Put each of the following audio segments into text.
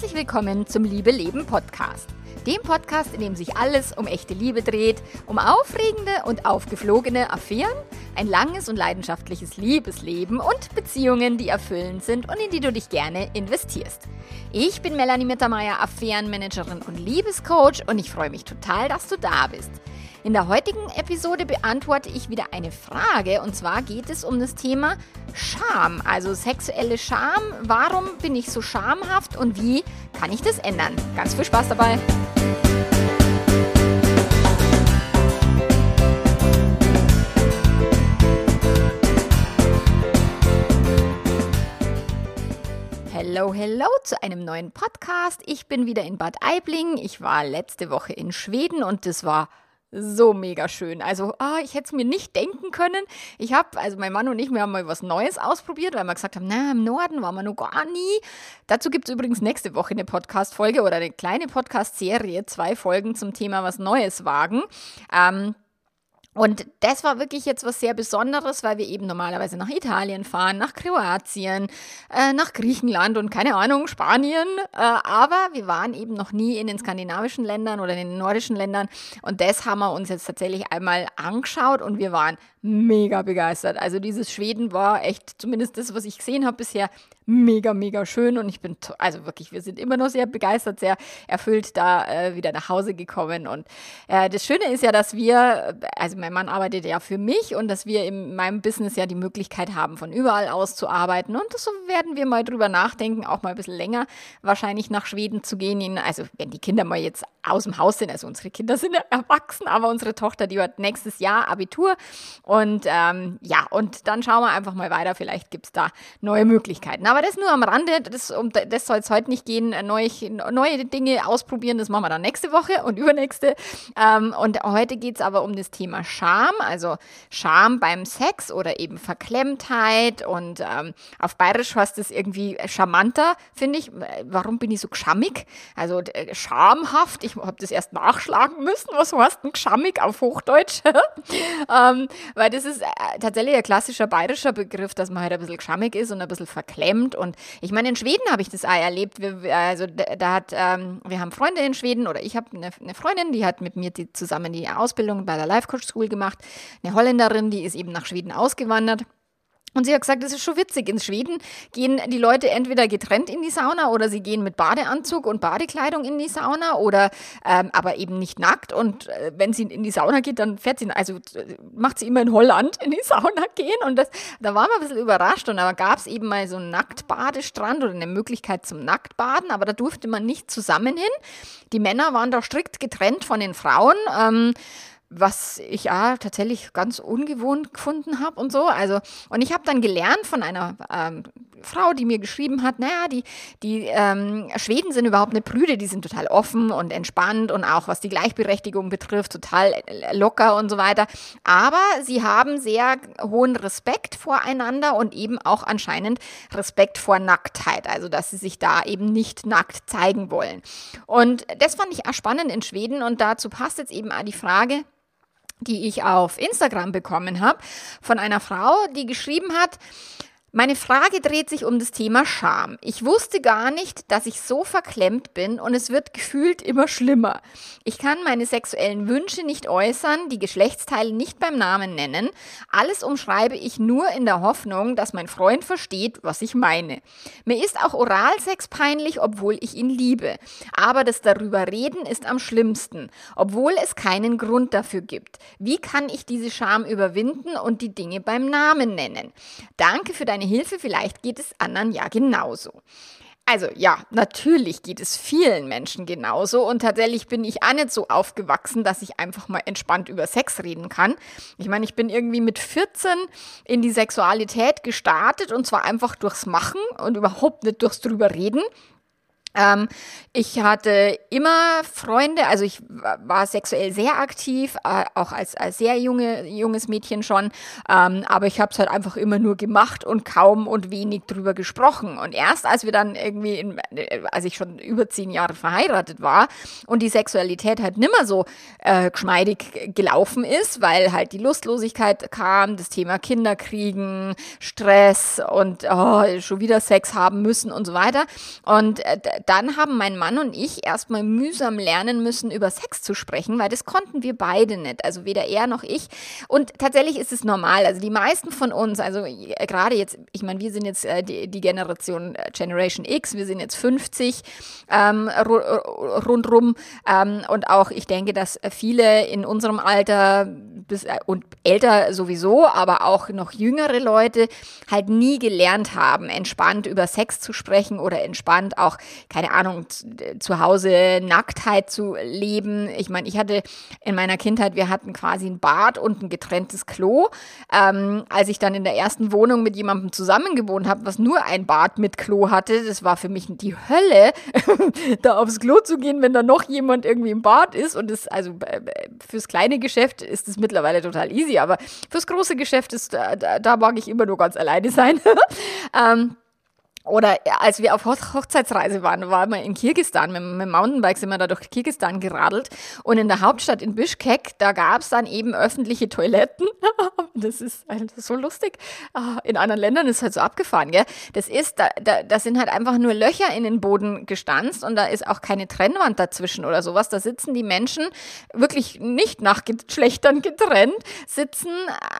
Herzlich willkommen zum Liebe Leben Podcast. Dem Podcast, in dem sich alles um echte Liebe dreht, um aufregende und aufgeflogene Affären, ein langes und leidenschaftliches Liebesleben und Beziehungen, die erfüllend sind und in die du dich gerne investierst. Ich bin Melanie Mittermeier, Affärenmanagerin und Liebescoach und ich freue mich total, dass du da bist. In der heutigen Episode beantworte ich wieder eine Frage und zwar geht es um das Thema Scham, also sexuelle Scham. Warum bin ich so schamhaft und wie kann ich das ändern? Ganz viel Spaß dabei! Hello, hello zu einem neuen Podcast. Ich bin wieder in Bad Aibling. Ich war letzte Woche in Schweden und das war so mega schön. Also, ah, ich hätte es mir nicht denken können. Ich habe, also mein Mann und ich, wir haben mal was Neues ausprobiert, weil wir gesagt haben, na, im Norden waren wir noch gar nie. Dazu gibt es übrigens nächste Woche eine Podcast-Folge oder eine kleine Podcast-Serie, zwei Folgen zum Thema was Neues wagen. Ähm, und das war wirklich jetzt was sehr Besonderes, weil wir eben normalerweise nach Italien fahren, nach Kroatien, äh, nach Griechenland und keine Ahnung, Spanien. Äh, aber wir waren eben noch nie in den skandinavischen Ländern oder in den nordischen Ländern. Und das haben wir uns jetzt tatsächlich einmal angeschaut und wir waren mega begeistert. Also dieses Schweden war echt, zumindest das, was ich gesehen habe bisher, mega, mega schön. Und ich bin, also wirklich, wir sind immer noch sehr begeistert, sehr erfüllt da äh, wieder nach Hause gekommen. Und äh, das Schöne ist ja, dass wir, also mein Mann arbeitet ja für mich und dass wir in meinem Business ja die Möglichkeit haben, von überall aus zu arbeiten. Und so werden wir mal drüber nachdenken, auch mal ein bisschen länger wahrscheinlich nach Schweden zu gehen. Also wenn die Kinder mal jetzt aus dem Haus sind, also unsere Kinder sind erwachsen, aber unsere Tochter, die hat nächstes Jahr Abitur. Und ähm, ja, und dann schauen wir einfach mal weiter. Vielleicht gibt es da neue Möglichkeiten. Aber das nur am Rande. Das, um das soll es heute nicht gehen. Neue, neue Dinge ausprobieren, das machen wir dann nächste Woche und übernächste. Ähm, und heute geht es aber um das Thema Scham. Also Scham beim Sex oder eben Verklemmtheit. Und ähm, auf Bayerisch heißt es irgendwie charmanter, finde ich. Warum bin ich so geschammig? Also äh, schamhaft. Ich habe das erst nachschlagen müssen. Was heißt denn geschammig auf Hochdeutsch? ähm, weil das ist äh, tatsächlich ein klassischer bayerischer Begriff, dass man halt ein bisschen geschammig ist und ein bisschen verklemmt. Und ich meine, in Schweden habe ich das auch erlebt. Wir, also da hat, ähm, wir haben Freunde in Schweden oder ich habe eine, eine, Freundin, die hat mit mir die, zusammen die Ausbildung bei der Life Coach School gemacht. Eine Holländerin, die ist eben nach Schweden ausgewandert. Und sie hat gesagt, das ist schon witzig. In Schweden gehen die Leute entweder getrennt in die Sauna oder sie gehen mit Badeanzug und Badekleidung in die Sauna oder ähm, aber eben nicht nackt. Und äh, wenn sie in die Sauna geht, dann fährt sie, also äh, macht sie immer in Holland in die Sauna gehen. Und das, da waren wir ein bisschen überrascht. Und da gab es eben mal so einen Nacktbadestrand oder eine Möglichkeit zum Nacktbaden, aber da durfte man nicht zusammen hin. Die Männer waren da strikt getrennt von den Frauen. Ähm, was ich ja tatsächlich ganz ungewohnt gefunden habe und so. Also, und ich habe dann gelernt von einer ähm, Frau, die mir geschrieben hat, naja, die, die ähm, Schweden sind überhaupt nicht prüde, die sind total offen und entspannt und auch was die Gleichberechtigung betrifft, total locker und so weiter. Aber sie haben sehr hohen Respekt voreinander und eben auch anscheinend Respekt vor Nacktheit, also dass sie sich da eben nicht nackt zeigen wollen. Und das fand ich auch spannend in Schweden und dazu passt jetzt eben auch die Frage, die ich auf Instagram bekommen habe, von einer Frau, die geschrieben hat, meine Frage dreht sich um das Thema Scham. Ich wusste gar nicht, dass ich so verklemmt bin und es wird gefühlt immer schlimmer. Ich kann meine sexuellen Wünsche nicht äußern, die Geschlechtsteile nicht beim Namen nennen. Alles umschreibe ich nur in der Hoffnung, dass mein Freund versteht, was ich meine. Mir ist auch Oralsex peinlich, obwohl ich ihn liebe. Aber das darüber reden ist am schlimmsten, obwohl es keinen Grund dafür gibt. Wie kann ich diese Scham überwinden und die Dinge beim Namen nennen? Danke für deine deine Hilfe, vielleicht geht es anderen ja genauso. Also ja, natürlich geht es vielen Menschen genauso und tatsächlich bin ich auch nicht so aufgewachsen, dass ich einfach mal entspannt über Sex reden kann. Ich meine, ich bin irgendwie mit 14 in die Sexualität gestartet und zwar einfach durchs Machen und überhaupt nicht durchs drüber reden. Ähm, ich hatte immer Freunde, also ich war sexuell sehr aktiv, äh, auch als, als sehr junge, junges Mädchen schon, ähm, aber ich habe es halt einfach immer nur gemacht und kaum und wenig drüber gesprochen. Und erst als wir dann irgendwie, in, äh, als ich schon über zehn Jahre verheiratet war und die Sexualität halt nimmer so äh, geschmeidig gelaufen ist, weil halt die Lustlosigkeit kam, das Thema Kinderkriegen, Stress und oh, schon wieder Sex haben müssen und so weiter. Und äh, dann haben mein Mann und ich erstmal mühsam lernen müssen, über Sex zu sprechen, weil das konnten wir beide nicht. Also weder er noch ich. Und tatsächlich ist es normal. Also die meisten von uns, also äh, gerade jetzt, ich meine, wir sind jetzt äh, die, die, Generation äh, Generation X, wir sind jetzt 50 ähm, rundrum. Ähm, und auch ich denke, dass viele in unserem Alter bis, äh, und älter sowieso, aber auch noch jüngere Leute halt nie gelernt haben, entspannt über Sex zu sprechen oder entspannt auch, keine Ahnung, zu Hause Nacktheit zu leben. Ich meine, ich hatte in meiner Kindheit, wir hatten quasi ein Bad und ein getrenntes Klo. Ähm, als ich dann in der ersten Wohnung mit jemandem zusammengewohnt habe, was nur ein Bad mit Klo hatte, das war für mich die Hölle, da aufs Klo zu gehen, wenn da noch jemand irgendwie im Bad ist. Und das, also fürs kleine Geschäft ist es mittlerweile total easy, aber fürs große Geschäft ist, da, da mag ich immer nur ganz alleine sein. ähm, oder als wir auf Hochzeitsreise waren, waren wir in Kirgistan. Mit, mit dem Mountainbike sind wir da durch Kirgistan geradelt. Und in der Hauptstadt in Bishkek, da gab es dann eben öffentliche Toiletten. das ist so lustig. Ah, in anderen Ländern ist es halt so abgefahren, gell? Das ist, da, da, da sind halt einfach nur Löcher in den Boden gestanzt und da ist auch keine Trennwand dazwischen oder sowas. Da sitzen die Menschen wirklich nicht nach Geschlechtern getrennt, sitzen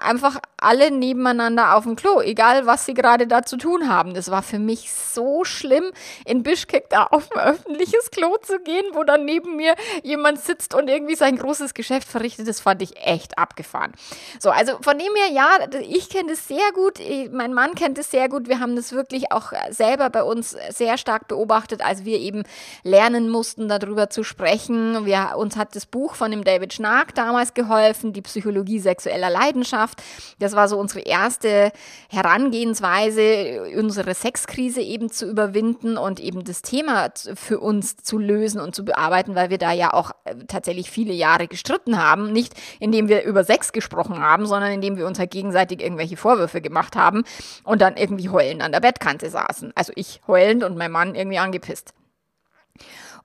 einfach alle nebeneinander auf dem Klo, egal was sie gerade da zu tun haben. Das war für mich mich so schlimm, in Bischkek da auf ein öffentliches Klo zu gehen, wo dann neben mir jemand sitzt und irgendwie sein großes Geschäft verrichtet. Das fand ich echt abgefahren. So, also von dem her, ja, ich kenne das sehr gut. Mein Mann kennt es sehr gut. Wir haben das wirklich auch selber bei uns sehr stark beobachtet, als wir eben lernen mussten, darüber zu sprechen. Wir, uns hat das Buch von dem David Schnark damals geholfen, die Psychologie sexueller Leidenschaft. Das war so unsere erste Herangehensweise, unsere Sexkrise Krise eben zu überwinden und eben das Thema für uns zu lösen und zu bearbeiten, weil wir da ja auch äh, tatsächlich viele Jahre gestritten haben. Nicht indem wir über Sex gesprochen haben, sondern indem wir uns halt gegenseitig irgendwelche Vorwürfe gemacht haben und dann irgendwie heulend an der Bettkante saßen. Also ich heulend und mein Mann irgendwie angepisst.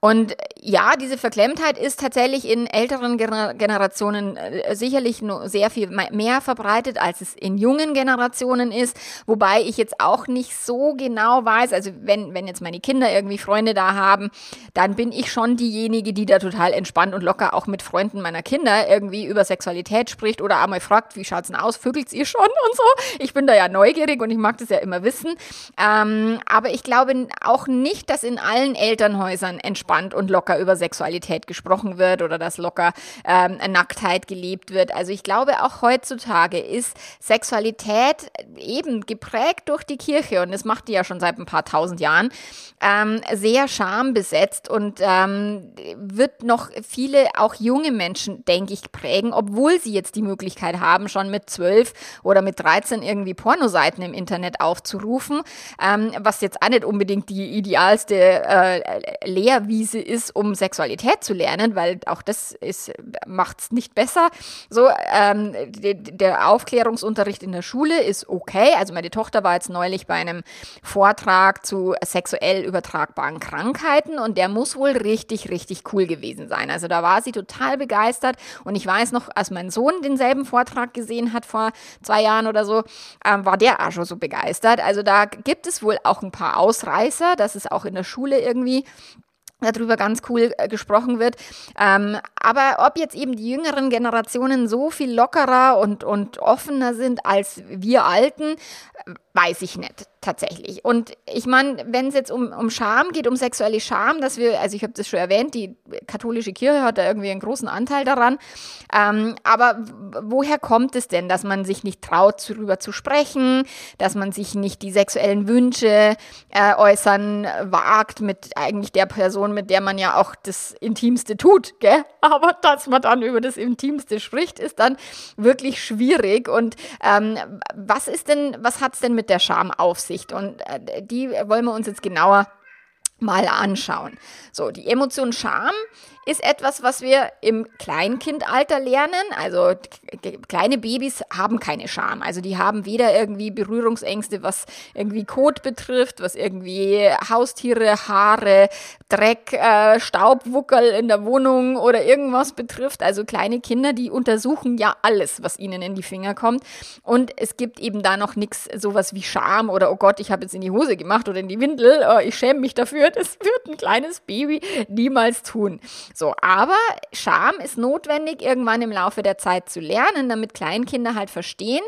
Und ja, diese Verklemmtheit ist tatsächlich in älteren Generationen äh, sicherlich nur sehr viel mehr verbreitet, als es in jungen Generationen ist. Wobei ich jetzt auch nicht so genau weiß, also wenn, wenn jetzt meine Kinder irgendwie Freunde da haben, dann bin ich schon diejenige, die da total entspannt und locker auch mit Freunden meiner Kinder irgendwie über Sexualität spricht oder einmal fragt, wie schaut's denn aus, vögelt's ihr schon und so. Ich bin da ja neugierig und ich mag das ja immer wissen. Ähm, aber ich glaube auch nicht, dass in allen Elternhäusern entspannt entspannt und locker über Sexualität gesprochen wird oder dass locker ähm, Nacktheit gelebt wird. Also ich glaube, auch heutzutage ist Sexualität eben geprägt durch die Kirche und das macht die ja schon seit ein paar tausend Jahren, ähm, sehr schambesetzt und ähm, wird noch viele, auch junge Menschen, denke ich, prägen, obwohl sie jetzt die Möglichkeit haben, schon mit zwölf oder mit 13 irgendwie Pornoseiten im Internet aufzurufen, ähm, was jetzt auch nicht unbedingt die idealste äh, Lehrwiese Wiese ist, um Sexualität zu lernen, weil auch das macht es nicht besser. So, ähm, de, der Aufklärungsunterricht in der Schule ist okay. Also meine Tochter war jetzt neulich bei einem Vortrag zu sexuell übertragbaren Krankheiten und der muss wohl richtig, richtig cool gewesen sein. Also da war sie total begeistert und ich weiß noch, als mein Sohn denselben Vortrag gesehen hat vor zwei Jahren oder so, ähm, war der auch schon so begeistert. Also da gibt es wohl auch ein paar Ausreißer, dass es auch in der Schule irgendwie darüber ganz cool äh, gesprochen wird. Ähm, aber ob jetzt eben die jüngeren Generationen so viel lockerer und, und offener sind als wir Alten, weiß ich nicht tatsächlich. Und ich meine, wenn es jetzt um, um Scham geht, um sexuelle Scham, dass wir, also ich habe das schon erwähnt, die katholische Kirche hat da irgendwie einen großen Anteil daran. Ähm, aber woher kommt es denn, dass man sich nicht traut, darüber zu sprechen, dass man sich nicht die sexuellen Wünsche äh, äußern wagt mit eigentlich der Person, mit der man ja auch das Intimste tut, gell? Aber dass man dann über das Intimste spricht, ist dann wirklich schwierig. Und ähm, was ist denn, was hat es denn mit der Scham auf sich? Absicht und äh, die wollen wir uns jetzt genauer mal anschauen. So, die Emotion Scham ist etwas, was wir im Kleinkindalter lernen. Also kleine Babys haben keine Scham. Also die haben weder irgendwie Berührungsängste, was irgendwie Kot betrifft, was irgendwie Haustiere, Haare, Dreck, äh, Staubwuckel in der Wohnung oder irgendwas betrifft. Also kleine Kinder, die untersuchen ja alles, was ihnen in die Finger kommt. Und es gibt eben da noch nichts, sowas wie Scham oder oh Gott, ich habe jetzt in die Hose gemacht oder in die Windel, oh, ich schäme mich dafür. Das wird ein kleines Baby niemals tun. So, aber Scham ist notwendig, irgendwann im Laufe der Zeit zu lernen, damit Kleinkinder halt verstehen,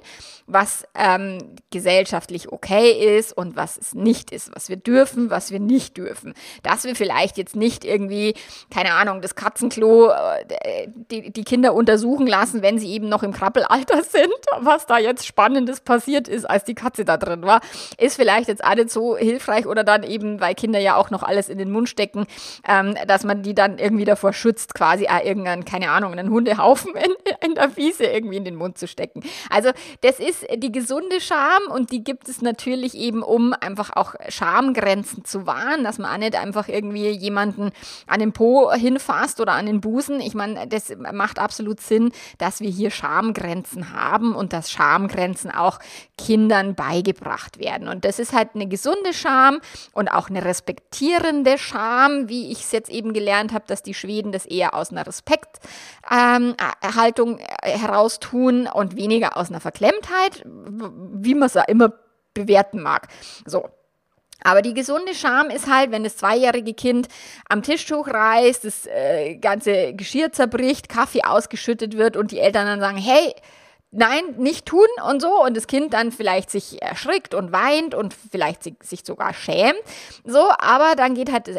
was ähm, gesellschaftlich okay ist und was es nicht ist, was wir dürfen, was wir nicht dürfen. Dass wir vielleicht jetzt nicht irgendwie, keine Ahnung, das Katzenklo, äh, die, die Kinder untersuchen lassen, wenn sie eben noch im Krabbelalter sind, was da jetzt Spannendes passiert ist, als die Katze da drin war, ist vielleicht jetzt nicht so hilfreich oder dann eben, weil Kinder ja auch noch alles in den Mund stecken, ähm, dass man die dann irgendwie davor schützt, quasi auch irgendeinen, keine Ahnung, einen Hundehaufen in, in der Wiese irgendwie in den Mund zu stecken. Also das ist die gesunde Scham und die gibt es natürlich eben, um einfach auch Schamgrenzen zu wahren, dass man auch nicht einfach irgendwie jemanden an den Po hinfasst oder an den Busen. Ich meine, das macht absolut Sinn, dass wir hier Schamgrenzen haben und dass Schamgrenzen auch Kindern beigebracht werden. Und das ist halt eine gesunde Scham und auch eine respektierende Scham, wie ich es jetzt eben gelernt habe, dass die Schweden das eher aus einer Respekthaltung ähm, äh, heraus tun und weniger aus einer Verklemmtheit, wie man es ja immer bewerten mag. So, aber die gesunde Scham ist halt, wenn das zweijährige Kind am Tischtuch reißt, das äh, ganze Geschirr zerbricht, Kaffee ausgeschüttet wird und die Eltern dann sagen, hey, nein, nicht tun und so und das Kind dann vielleicht sich erschrickt und weint und vielleicht sich, sogar schämt. So, aber dann geht halt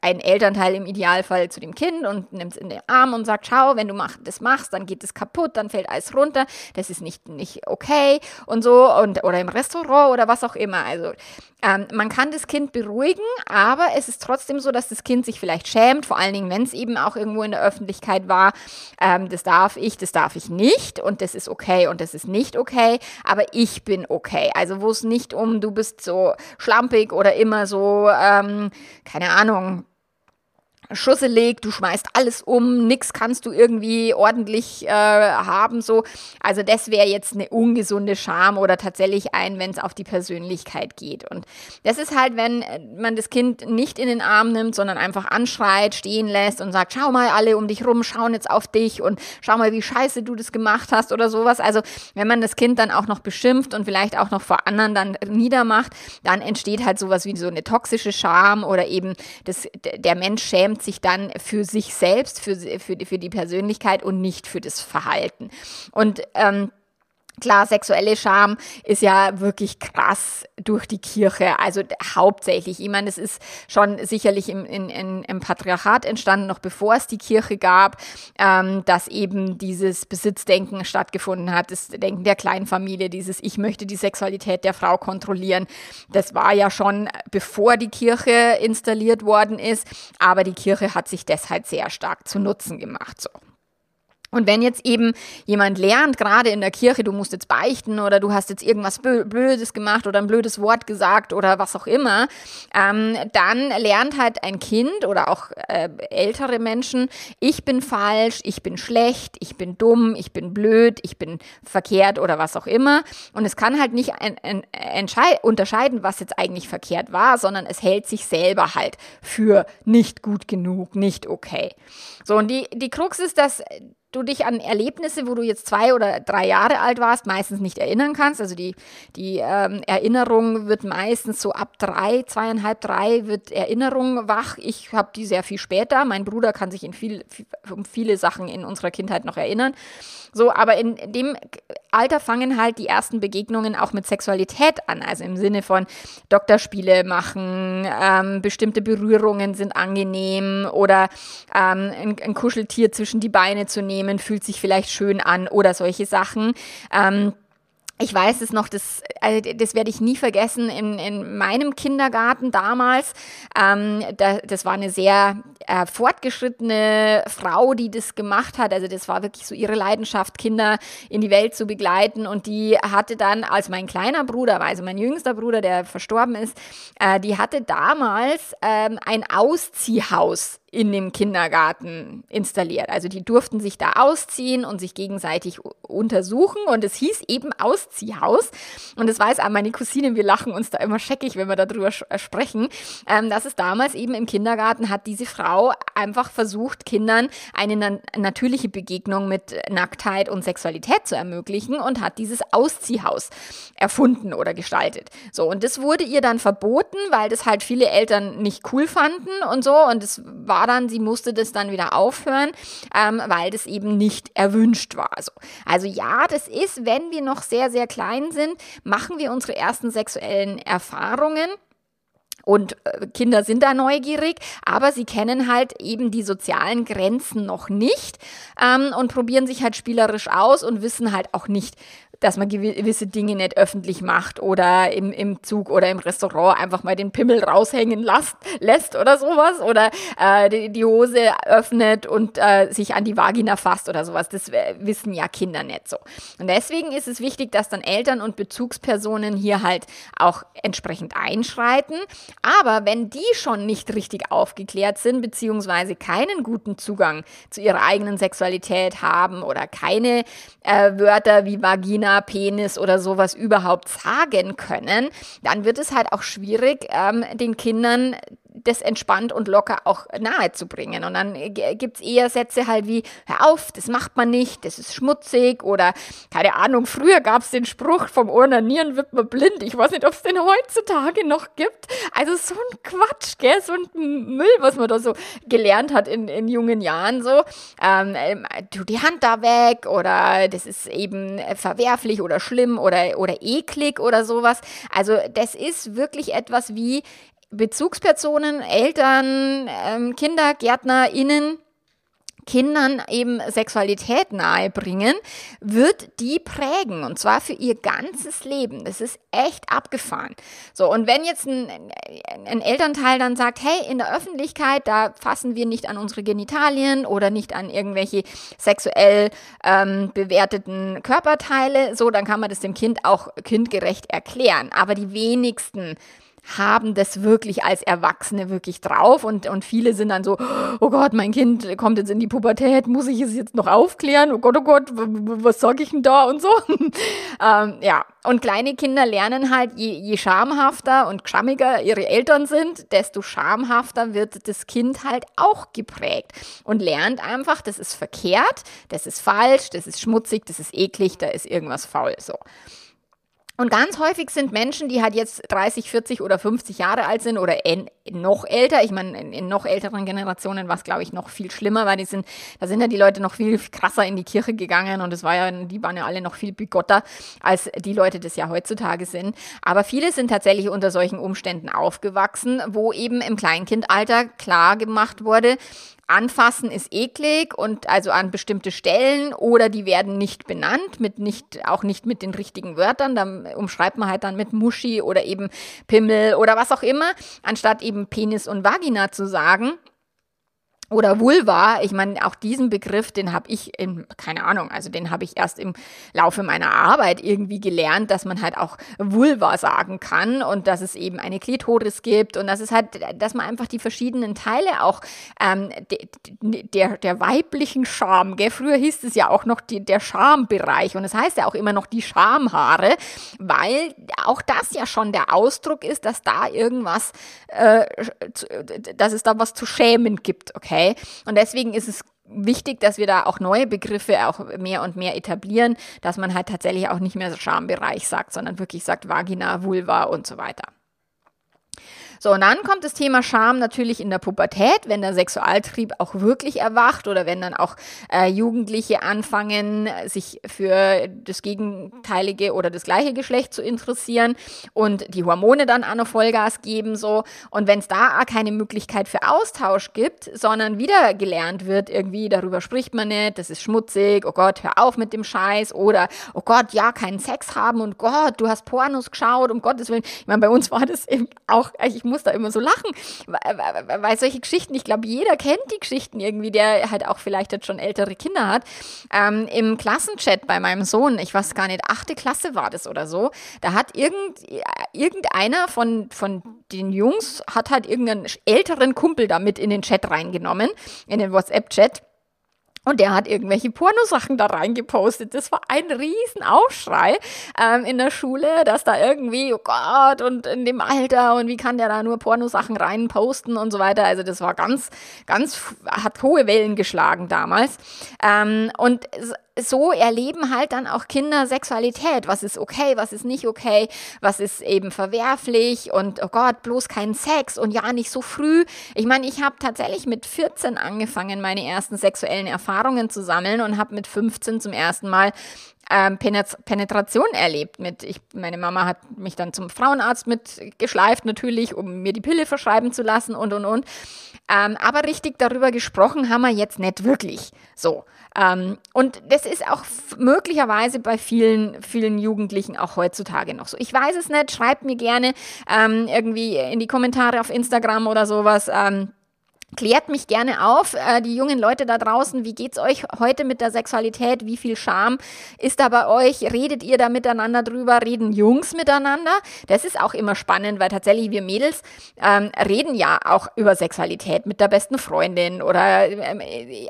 ein Elternteil im Idealfall zu dem Kind und nimmt es in den Arm und sagt, schau, wenn du mach, das machst, dann geht es kaputt, dann fällt alles runter, das ist nicht, nicht okay und so und oder im Restaurant oder was auch immer. Also ähm, man kann das Kind beruhigen, aber es ist trotzdem so, dass das Kind sich vielleicht schämt, vor allen Dingen, wenn es eben auch irgendwo in der Öffentlichkeit war. Ähm, das darf ich, das darf ich nicht und das ist okay und das ist nicht okay, aber ich bin okay. Also wo es nicht um, du bist so schlampig oder immer so, ähm, keine Ahnung, schusselig, du schmeißt alles um, nix kannst du irgendwie ordentlich äh, haben, so. Also das wäre jetzt eine ungesunde Scham oder tatsächlich ein, wenn es auf die Persönlichkeit geht. Und das ist halt, wenn man das Kind nicht in den Arm nimmt, sondern einfach anschreit, stehen lässt und sagt, schau mal alle um dich rum, schauen jetzt auf dich und schau mal, wie scheiße du das gemacht hast oder sowas. Also wenn man das Kind dann auch noch beschimpft und vielleicht auch noch vor anderen dann niedermacht, dann entsteht halt sowas wie so eine toxische Scham oder eben das, der Mensch schämt sich dann für sich selbst, für, für, für die Persönlichkeit und nicht für das Verhalten. Und ähm, Klar, sexuelle Scham ist ja wirklich krass durch die Kirche, also hauptsächlich. Ich meine, es ist schon sicherlich im, in, in, im Patriarchat entstanden, noch bevor es die Kirche gab, ähm, dass eben dieses Besitzdenken stattgefunden hat, das Denken der Kleinfamilie, dieses Ich möchte die Sexualität der Frau kontrollieren. Das war ja schon bevor die Kirche installiert worden ist, aber die Kirche hat sich deshalb sehr stark zu Nutzen gemacht. So. Und wenn jetzt eben jemand lernt, gerade in der Kirche, du musst jetzt beichten oder du hast jetzt irgendwas Blödes gemacht oder ein blödes Wort gesagt oder was auch immer, ähm, dann lernt halt ein Kind oder auch äh, ältere Menschen, ich bin falsch, ich bin schlecht, ich bin dumm, ich bin blöd, ich bin verkehrt oder was auch immer. Und es kann halt nicht ein, ein, unterscheiden, was jetzt eigentlich verkehrt war, sondern es hält sich selber halt für nicht gut genug, nicht okay. So, und die, die Krux ist, dass du dich an Erlebnisse, wo du jetzt zwei oder drei Jahre alt warst, meistens nicht erinnern kannst. Also die, die ähm, Erinnerung wird meistens so ab drei, zweieinhalb, drei wird Erinnerung wach. Ich habe die sehr viel später. Mein Bruder kann sich in viel, viel, um viele Sachen in unserer Kindheit noch erinnern. So, aber in dem Alter fangen halt die ersten Begegnungen auch mit Sexualität an. Also im Sinne von Doktorspiele machen, ähm, bestimmte Berührungen sind angenehm oder ähm, ein, ein Kuscheltier zwischen die Beine zu nehmen nehmen, fühlt sich vielleicht schön an oder solche Sachen. Ähm, ich weiß es noch, das, also das werde ich nie vergessen, in, in meinem Kindergarten damals, ähm, da, das war eine sehr äh, fortgeschrittene Frau, die das gemacht hat, also das war wirklich so ihre Leidenschaft, Kinder in die Welt zu begleiten. Und die hatte dann, als mein kleiner Bruder, also mein jüngster Bruder, der verstorben ist, äh, die hatte damals ähm, ein Ausziehhaus in dem Kindergarten installiert. Also die durften sich da ausziehen und sich gegenseitig untersuchen und es hieß eben Ausziehhaus. Und das weiß auch meine Cousine, wir lachen uns da immer scheckig, wenn wir darüber äh, sprechen, ähm, dass es damals eben im Kindergarten hat diese Frau einfach versucht, Kindern eine na natürliche Begegnung mit Nacktheit und Sexualität zu ermöglichen und hat dieses Ausziehhaus erfunden oder gestaltet. So, und das wurde ihr dann verboten, weil das halt viele Eltern nicht cool fanden und so. Und es war dann, sie musste das dann wieder aufhören, ähm, weil das eben nicht erwünscht war. So. Also ja, das ist, wenn wir noch sehr, sehr klein sind, machen wir unsere ersten sexuellen Erfahrungen. Und äh, Kinder sind da neugierig, aber sie kennen halt eben die sozialen Grenzen noch nicht ähm, und probieren sich halt spielerisch aus und wissen halt auch nicht, dass man gewisse Dinge nicht öffentlich macht oder im, im Zug oder im Restaurant einfach mal den Pimmel raushängen lasst, lässt oder sowas oder äh, die, die, Hose öffnet und äh, sich an die Vagina fasst oder sowas. Das wissen ja Kinder nicht so. Und deswegen ist es wichtig, dass dann Eltern und Bezugspersonen hier halt auch entsprechend einschreiten. Aber wenn die schon nicht richtig aufgeklärt sind, beziehungsweise keinen guten Zugang zu ihrer eigenen Sexualität haben oder keine äh, Wörter wie Vagina Penis oder sowas überhaupt sagen können, dann wird es halt auch schwierig, ähm, den Kindern das entspannt und locker auch nahe zu bringen. Und dann gibt es eher Sätze halt wie, hör auf, das macht man nicht, das ist schmutzig oder keine Ahnung, früher gab es den Spruch, vom Ornanieren wird man blind. Ich weiß nicht, ob es den heutzutage noch gibt. Also so ein Quatsch, gell? so ein Müll, was man da so gelernt hat in, in jungen Jahren. So, ähm, ähm tu die Hand da weg oder das ist eben verwerflich oder schlimm oder, oder eklig oder sowas. Also das ist wirklich etwas wie Bezugspersonen, Eltern, ähm, Kinder, GärtnerInnen Kindern eben Sexualität nahebringen, wird die prägen und zwar für ihr ganzes Leben. Das ist echt abgefahren. So, und wenn jetzt ein, ein, Elternteil dann sagt, hey, in der Öffentlichkeit, da fassen wir nicht an unsere Genitalien oder nicht an irgendwelche sexuell ähm, bewerteten Körperteile, so, dann kann man das dem Kind auch kindgerecht erklären. Aber die wenigsten haben das wirklich als Erwachsene wirklich drauf und, und viele sind dann so, oh Gott, mein Kind kommt jetzt in die Pubertät, muss ich es jetzt noch aufklären? Oh Gott, oh Gott, was sag ich denn da und so? ähm, ja, und kleine Kinder lernen halt, je, je schamhafter und schammiger ihre Eltern sind, desto schamhafter wird das Kind halt auch geprägt und lernt einfach, das ist verkehrt, das ist falsch, das ist schmutzig, das ist eklig, da ist irgendwas faul, so. Und ganz häufig sind Menschen, die halt jetzt 30, 40 oder 50 Jahre alt sind oder noch älter. Ich meine, in, in noch älteren Generationen war es, glaube ich, noch viel schlimmer, weil die sind, da sind ja die Leute noch viel krasser in die Kirche gegangen und es war ja, die waren ja alle noch viel bigotter, als die Leute das ja heutzutage sind. Aber viele sind tatsächlich unter solchen Umständen aufgewachsen, wo eben im Kleinkindalter klar gemacht wurde, Anfassen ist eklig und also an bestimmte Stellen oder die werden nicht benannt, mit nicht, auch nicht mit den richtigen Wörtern. Dann umschreibt man halt dann mit Muschi oder eben Pimmel oder was auch immer, anstatt eben Penis und Vagina zu sagen oder Vulva, ich meine, auch diesen Begriff, den habe ich, in, keine Ahnung, also den habe ich erst im Laufe meiner Arbeit irgendwie gelernt, dass man halt auch Vulva sagen kann und dass es eben eine Klitoris gibt und dass es halt, dass man einfach die verschiedenen Teile auch ähm, de, der, der weiblichen Scham, gell? früher hieß es ja auch noch die, der Schambereich und es das heißt ja auch immer noch die Schamhaare, weil auch das ja schon der Ausdruck ist, dass da irgendwas, äh, dass es da was zu schämen gibt, okay? Okay. Und deswegen ist es wichtig, dass wir da auch neue Begriffe auch mehr und mehr etablieren, dass man halt tatsächlich auch nicht mehr Schambereich sagt, sondern wirklich sagt Vagina, Vulva und so weiter. So, und dann kommt das Thema Scham natürlich in der Pubertät, wenn der Sexualtrieb auch wirklich erwacht oder wenn dann auch äh, Jugendliche anfangen, sich für das gegenteilige oder das gleiche Geschlecht zu interessieren und die Hormone dann an Vollgas geben so. Und wenn es da auch keine Möglichkeit für Austausch gibt, sondern wieder gelernt wird, irgendwie darüber spricht man nicht, das ist schmutzig, oh Gott, hör auf mit dem Scheiß oder oh Gott, ja, keinen Sex haben und Gott, du hast Pornos geschaut, um Gottes Willen. Ich meine, bei uns war das eben auch, ich ich muss da immer so lachen, weil, weil solche Geschichten, ich glaube, jeder kennt die Geschichten irgendwie, der halt auch vielleicht jetzt schon ältere Kinder hat. Ähm, Im Klassenchat bei meinem Sohn, ich weiß gar nicht, achte Klasse war das oder so, da hat irgend, irgendeiner von, von den Jungs hat halt irgendeinen älteren Kumpel da mit in den Chat reingenommen, in den WhatsApp-Chat. Und der hat irgendwelche Pornosachen da reingepostet. Das war ein Riesenaufschrei ähm, in der Schule, dass da irgendwie, oh Gott, und in dem Alter und wie kann der da nur Pornosachen reinposten und so weiter. Also das war ganz, ganz, hat hohe Wellen geschlagen damals. Ähm, und so erleben halt dann auch Kinder Sexualität. Was ist okay, was ist nicht okay, was ist eben verwerflich und oh Gott, bloß kein Sex und ja, nicht so früh. Ich meine, ich habe tatsächlich mit 14 angefangen, meine ersten sexuellen Erfahrungen zu sammeln und habe mit 15 zum ersten Mal ähm, Penetration erlebt. Mit ich, meine Mama hat mich dann zum Frauenarzt mitgeschleift, natürlich, um mir die Pille verschreiben zu lassen und und und. Ähm, aber richtig darüber gesprochen haben wir jetzt nicht wirklich. So. Ähm, und das ist auch möglicherweise bei vielen, vielen Jugendlichen auch heutzutage noch so. Ich weiß es nicht, schreibt mir gerne ähm, irgendwie in die Kommentare auf Instagram oder sowas. Ähm, Klärt mich gerne auf, äh, die jungen Leute da draußen, wie geht's euch heute mit der Sexualität? Wie viel Scham ist da bei euch? Redet ihr da miteinander drüber? Reden Jungs miteinander? Das ist auch immer spannend, weil tatsächlich wir Mädels ähm, reden ja auch über Sexualität mit der besten Freundin oder ähm,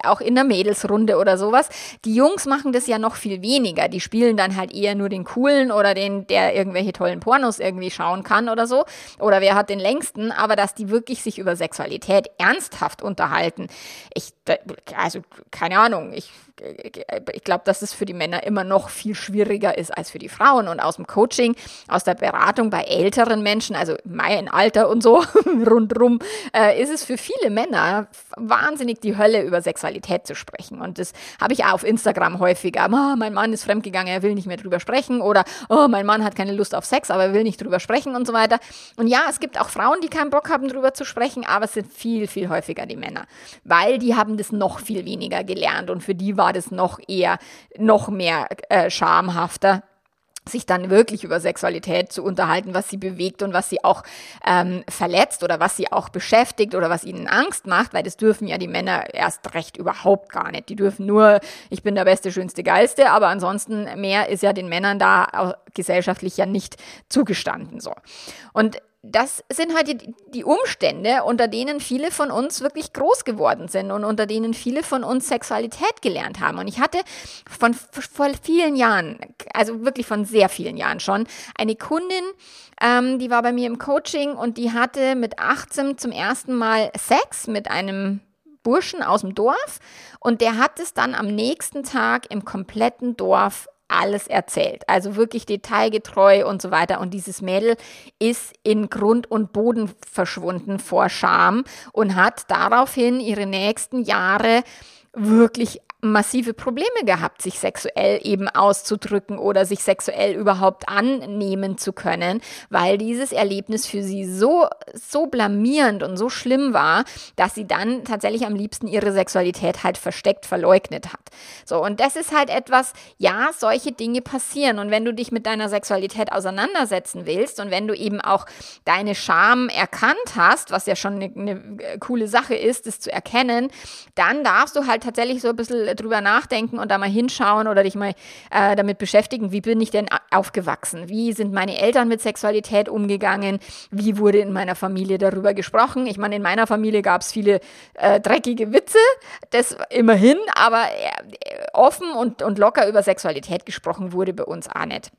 auch in der Mädelsrunde oder sowas. Die Jungs machen das ja noch viel weniger. Die spielen dann halt eher nur den coolen oder den, der irgendwelche tollen Pornos irgendwie schauen kann oder so. Oder wer hat den längsten, aber dass die wirklich sich über Sexualität ernst ernsthaft unterhalten. Ich, also keine Ahnung, ich ich glaube, dass es für die Männer immer noch viel schwieriger ist als für die Frauen. Und aus dem Coaching, aus der Beratung bei älteren Menschen, also mein Alter und so rundrum, äh, ist es für viele Männer wahnsinnig die Hölle, über Sexualität zu sprechen. Und das habe ich auch auf Instagram häufiger. Oh, mein Mann ist fremdgegangen, er will nicht mehr drüber sprechen. Oder oh, mein Mann hat keine Lust auf Sex, aber er will nicht drüber sprechen und so weiter. Und ja, es gibt auch Frauen, die keinen Bock haben, drüber zu sprechen, aber es sind viel, viel häufiger die Männer. Weil die haben das noch viel weniger gelernt und für die war das noch eher, noch mehr äh, schamhafter sich dann wirklich über Sexualität zu unterhalten, was sie bewegt und was sie auch ähm, verletzt oder was sie auch beschäftigt oder was ihnen Angst macht, weil das dürfen ja die Männer erst recht überhaupt gar nicht. Die dürfen nur, ich bin der Beste, Schönste, Geilste, aber ansonsten mehr ist ja den Männern da gesellschaftlich ja nicht zugestanden so. Und das sind halt die, die, Umstände, unter denen viele von uns wirklich groß geworden sind und unter denen viele von uns Sexualität gelernt haben. Und ich hatte von vor vielen Jahren, also wirklich von sehr vielen Jahren schon, eine Kundin, ähm, die war bei mir im Coaching und die hatte mit 18 zum ersten Mal Sex mit einem Burschen aus dem Dorf und der hat es dann am nächsten Tag im kompletten Dorf alles erzählt. Also wirklich detailgetreu und so weiter. Und dieses Mädel ist in Grund und Boden verschwunden vor Scham und hat daraufhin ihre nächsten Jahre wirklich massive Probleme gehabt, sich sexuell eben auszudrücken oder sich sexuell überhaupt annehmen zu können, weil dieses Erlebnis für sie so, so blamierend und so schlimm war, dass sie dann tatsächlich am liebsten ihre Sexualität halt versteckt verleugnet hat. So, und das ist halt etwas, ja, solche Dinge passieren. Und wenn du dich mit deiner Sexualität auseinandersetzen willst und wenn du eben auch deine Scham erkannt hast, was ja schon eine, eine coole Sache ist, das zu erkennen, dann darfst du halt tatsächlich so ein bisschen drüber nachdenken und da mal hinschauen oder dich mal äh, damit beschäftigen, wie bin ich denn aufgewachsen? Wie sind meine Eltern mit Sexualität umgegangen? Wie wurde in meiner Familie darüber gesprochen? Ich meine, in meiner Familie gab es viele äh, dreckige Witze, das immerhin, aber äh, offen und, und locker über Sexualität gesprochen wurde bei uns auch nicht.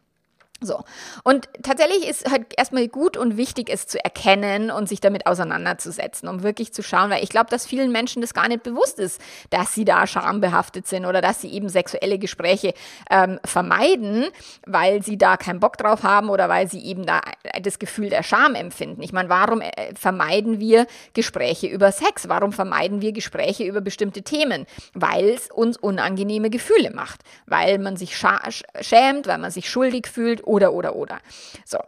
So. Und tatsächlich ist halt erstmal gut und wichtig, es zu erkennen und sich damit auseinanderzusetzen, um wirklich zu schauen, weil ich glaube, dass vielen Menschen das gar nicht bewusst ist, dass sie da schambehaftet sind oder dass sie eben sexuelle Gespräche ähm, vermeiden, weil sie da keinen Bock drauf haben oder weil sie eben da das Gefühl der Scham empfinden. Ich meine, warum äh, vermeiden wir Gespräche über Sex? Warum vermeiden wir Gespräche über bestimmte Themen? Weil es uns unangenehme Gefühle macht, weil man sich schämt, weil man sich schuldig fühlt oder, oder, oder. So.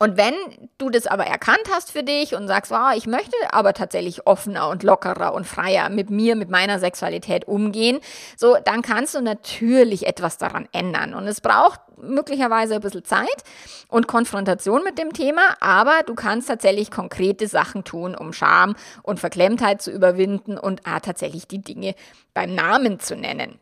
Und wenn du das aber erkannt hast für dich und sagst, wow, ich möchte aber tatsächlich offener und lockerer und freier mit mir, mit meiner Sexualität umgehen, so, dann kannst du natürlich etwas daran ändern. Und es braucht möglicherweise ein bisschen Zeit und Konfrontation mit dem Thema, aber du kannst tatsächlich konkrete Sachen tun, um Scham und Verklemmtheit zu überwinden und ah, tatsächlich die Dinge beim Namen zu nennen.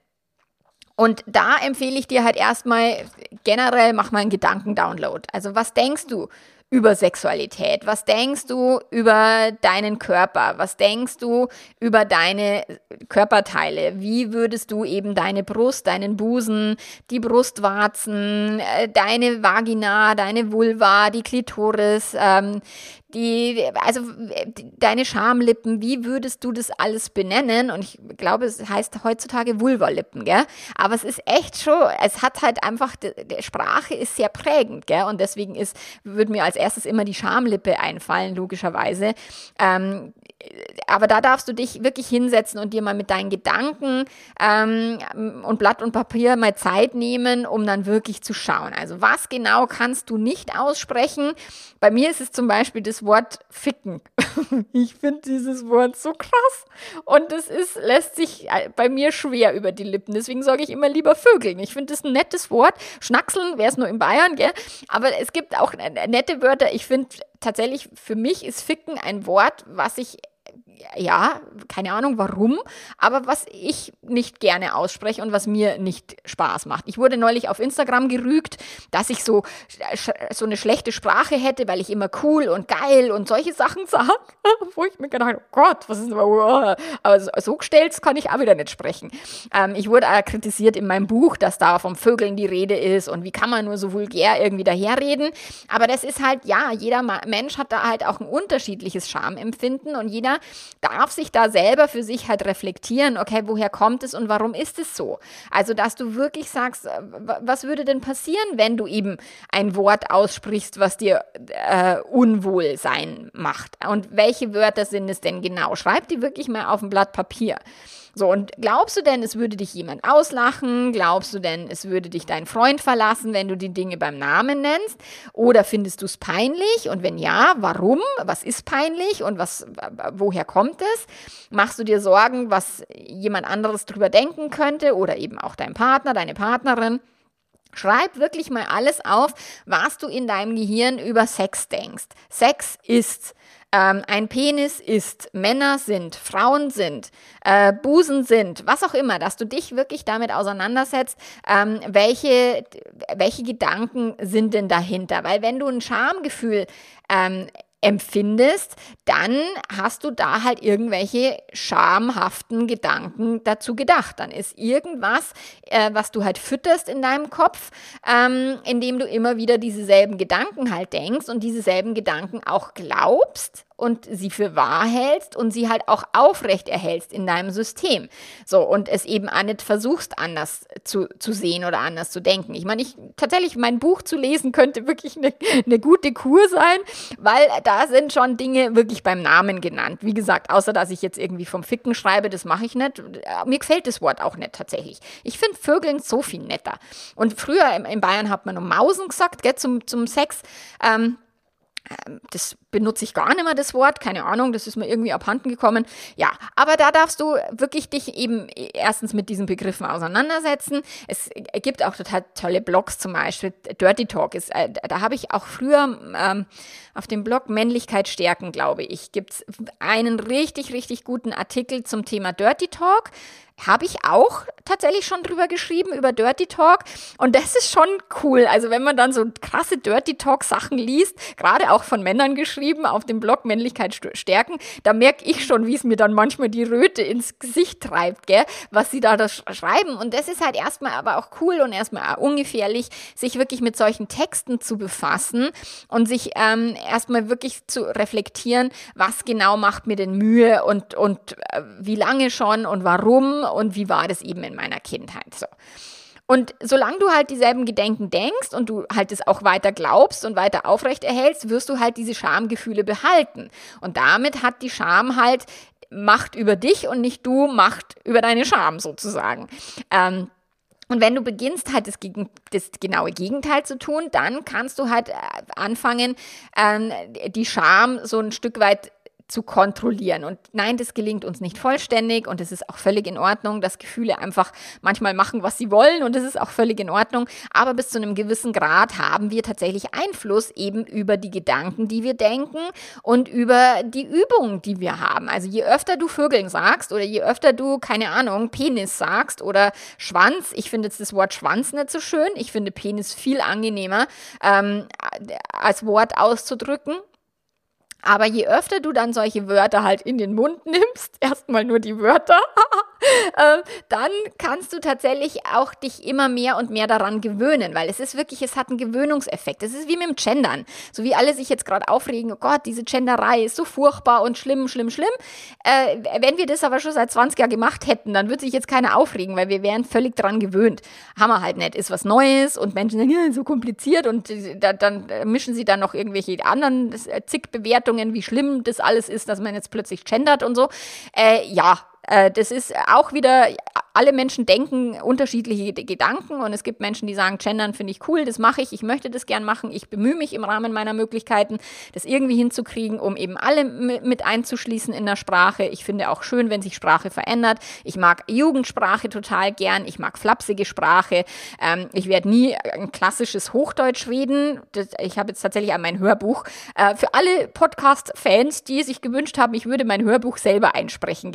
Und da empfehle ich dir halt erstmal generell, mach mal einen Gedankendownload. Also was denkst du über Sexualität? Was denkst du über deinen Körper? Was denkst du über deine Körperteile? Wie würdest du eben deine Brust, deinen Busen, die Brustwarzen, äh, deine Vagina, deine Vulva, die Klitoris, ähm, die, also deine Schamlippen, wie würdest du das alles benennen? Und ich glaube, es heißt heutzutage Vulvalippen, gell? Aber es ist echt schon, es hat halt einfach, die, die Sprache ist sehr prägend, gell? Und deswegen ist, würde mir als erstes immer die Schamlippe einfallen, logischerweise. Ähm, aber da darfst du dich wirklich hinsetzen und dir mal mit deinen Gedanken ähm, und Blatt und Papier mal Zeit nehmen, um dann wirklich zu schauen. Also was genau kannst du nicht aussprechen? Bei mir ist es zum Beispiel das Wort ficken. ich finde dieses Wort so krass und es ist lässt sich äh, bei mir schwer über die Lippen. Deswegen sage ich immer lieber Vögeln. Ich finde das ein nettes Wort. Schnackseln wäre es nur in Bayern, gell? Aber es gibt auch nette Wörter. Ich finde tatsächlich für mich ist ficken ein Wort, was ich ja, keine Ahnung warum, aber was ich nicht gerne ausspreche und was mir nicht Spaß macht. Ich wurde neulich auf Instagram gerügt, dass ich so, so eine schlechte Sprache hätte, weil ich immer cool und geil und solche Sachen sage, wo ich mir gedacht habe, oh Gott, was ist aber, aber so gestellt kann ich auch wieder nicht sprechen. Ähm, ich wurde kritisiert in meinem Buch, dass da vom Vögeln die Rede ist und wie kann man nur so vulgär irgendwie daherreden. Aber das ist halt, ja, jeder Mensch hat da halt auch ein unterschiedliches Schamempfinden und jeder darf sich da selber für sich halt reflektieren, okay, woher kommt es und warum ist es so? Also, dass du wirklich sagst, äh, was würde denn passieren, wenn du eben ein Wort aussprichst, was dir äh, Unwohlsein macht? Und welche Wörter sind es denn genau? Schreib die wirklich mal auf ein Blatt Papier. So, und glaubst du denn, es würde dich jemand auslachen? Glaubst du denn, es würde dich dein Freund verlassen, wenn du die Dinge beim Namen nennst? Oder findest du es peinlich? Und wenn ja, warum? Was ist peinlich und was, woher kommt es? Machst du dir Sorgen, was jemand anderes drüber denken könnte oder eben auch dein Partner, deine Partnerin? Schreib wirklich mal alles auf, was du in deinem Gehirn über Sex denkst. Sex ist ähm, ein Penis ist, Männer sind, Frauen sind, äh, Busen sind, was auch immer, dass du dich wirklich damit auseinandersetzt, ähm, welche, welche Gedanken sind denn dahinter. Weil wenn du ein Schamgefühl ähm, empfindest, dann hast du da halt irgendwelche schamhaften Gedanken dazu gedacht. Dann ist irgendwas, äh, was du halt fütterst in deinem Kopf, ähm, indem du immer wieder dieselben Gedanken halt denkst und dieselben Gedanken auch glaubst und sie für wahr hältst und sie halt auch aufrecht erhältst in deinem System. So, und es eben auch nicht versuchst, anders zu, zu sehen oder anders zu denken. Ich meine, ich tatsächlich mein Buch zu lesen könnte wirklich eine, eine gute Kur sein, weil da sind schon Dinge wirklich beim Namen genannt. Wie gesagt, außer dass ich jetzt irgendwie vom Ficken schreibe, das mache ich nicht. Mir gefällt das Wort auch nicht tatsächlich. Ich finde Vögeln so viel netter. Und früher in Bayern hat man nur Mausen gesagt, gell, zum, zum Sex. Ähm, das benutze ich gar nicht mehr, das Wort, keine Ahnung, das ist mir irgendwie abhanden gekommen. Ja, aber da darfst du wirklich dich eben erstens mit diesen Begriffen auseinandersetzen. Es gibt auch total tolle Blogs zum Beispiel. Dirty Talk ist, äh, da habe ich auch früher ähm, auf dem Blog Männlichkeit stärken, glaube ich, gibt es einen richtig, richtig guten Artikel zum Thema Dirty Talk habe ich auch tatsächlich schon drüber geschrieben, über Dirty Talk. Und das ist schon cool. Also wenn man dann so krasse Dirty Talk Sachen liest, gerade auch von Männern geschrieben auf dem Blog Männlichkeit stärken, da merke ich schon, wie es mir dann manchmal die Röte ins Gesicht treibt, gell, was sie da, da schreiben. Und das ist halt erstmal aber auch cool und erstmal ungefährlich, sich wirklich mit solchen Texten zu befassen und sich ähm, erstmal wirklich zu reflektieren, was genau macht mir denn Mühe und, und äh, wie lange schon und warum und wie war das eben in meiner Kindheit so. Und solange du halt dieselben Gedenken denkst und du halt es auch weiter glaubst und weiter aufrecht erhältst, wirst du halt diese Schamgefühle behalten. Und damit hat die Scham halt Macht über dich und nicht du Macht über deine Scham sozusagen. Ähm, Und wenn du beginnst halt das, gegen, das genaue Gegenteil zu tun, dann kannst du halt äh, anfangen, ähm, die Scham so ein Stück weit zu kontrollieren. Und nein, das gelingt uns nicht vollständig und es ist auch völlig in Ordnung, dass Gefühle einfach manchmal machen, was sie wollen und es ist auch völlig in Ordnung. Aber bis zu einem gewissen Grad haben wir tatsächlich Einfluss eben über die Gedanken, die wir denken und über die Übungen, die wir haben. Also je öfter du Vögeln sagst oder je öfter du, keine Ahnung, Penis sagst oder Schwanz, ich finde jetzt das Wort Schwanz nicht so schön, ich finde Penis viel angenehmer ähm, als Wort auszudrücken. Aber je öfter du dann solche Wörter halt in den Mund nimmst, erstmal nur die Wörter, äh, dann kannst du tatsächlich auch dich immer mehr und mehr daran gewöhnen, weil es ist wirklich, es hat einen Gewöhnungseffekt. Es ist wie mit dem Gendern. So wie alle sich jetzt gerade aufregen, oh Gott, diese Genderei ist so furchtbar und schlimm, schlimm, schlimm. Äh, wenn wir das aber schon seit 20 Jahren gemacht hätten, dann würde sich jetzt keiner aufregen, weil wir wären völlig daran gewöhnt. Haben wir halt nicht, ist was Neues und Menschen sagen, ja, so kompliziert und äh, da, dann mischen sie dann noch irgendwelche anderen äh, zig Bewertungen wie schlimm das alles ist, dass man jetzt plötzlich gendert und so. Äh, ja, äh, das ist auch wieder alle Menschen denken unterschiedliche Gedanken und es gibt Menschen, die sagen, Gendern finde ich cool, das mache ich, ich möchte das gern machen, ich bemühe mich im Rahmen meiner Möglichkeiten, das irgendwie hinzukriegen, um eben alle mit einzuschließen in der Sprache. Ich finde auch schön, wenn sich Sprache verändert. Ich mag Jugendsprache total gern, ich mag flapsige Sprache. Ähm, ich werde nie ein klassisches Hochdeutsch reden. Das, ich habe jetzt tatsächlich an mein Hörbuch. Äh, für alle Podcast-Fans, die sich gewünscht haben, ich würde mein Hörbuch selber einsprechen,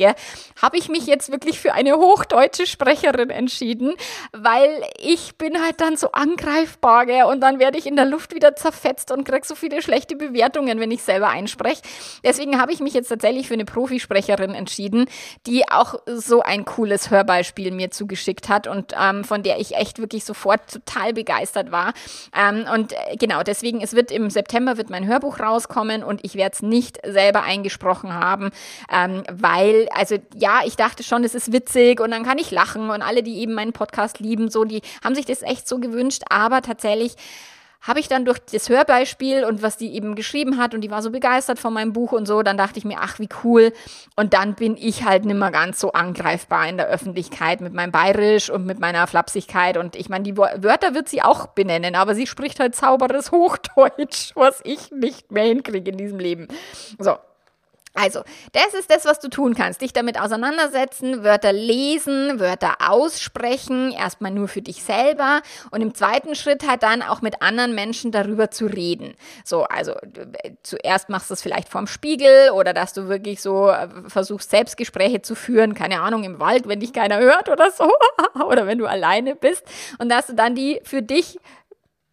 habe ich mich jetzt wirklich für eine Hochdeutsch deutsche Sprecherin entschieden, weil ich bin halt dann so angreifbar, gell? und dann werde ich in der Luft wieder zerfetzt und kriege so viele schlechte Bewertungen, wenn ich selber einspreche. Deswegen habe ich mich jetzt tatsächlich für eine Profisprecherin entschieden, die auch so ein cooles Hörbeispiel mir zugeschickt hat und ähm, von der ich echt wirklich sofort total begeistert war. Ähm, und äh, genau, deswegen, es wird im September wird mein Hörbuch rauskommen und ich werde es nicht selber eingesprochen haben, ähm, weil, also ja, ich dachte schon, es ist witzig und dann kann ich lachen und alle, die eben meinen Podcast lieben, so, die haben sich das echt so gewünscht, aber tatsächlich habe ich dann durch das Hörbeispiel und was die eben geschrieben hat und die war so begeistert von meinem Buch und so, dann dachte ich mir, ach, wie cool. Und dann bin ich halt nicht mehr ganz so angreifbar in der Öffentlichkeit mit meinem Bayerisch und mit meiner Flapsigkeit. Und ich meine, die Wörter wird sie auch benennen, aber sie spricht halt sauberes Hochdeutsch, was ich nicht mehr hinkriege in diesem Leben. So, also, das ist das, was du tun kannst. Dich damit auseinandersetzen, Wörter lesen, Wörter aussprechen, erstmal nur für dich selber und im zweiten Schritt halt dann auch mit anderen Menschen darüber zu reden. So, also zuerst machst du es vielleicht vorm Spiegel oder dass du wirklich so äh, versuchst, Selbstgespräche zu führen, keine Ahnung, im Wald, wenn dich keiner hört oder so, oder wenn du alleine bist und dass du dann die für dich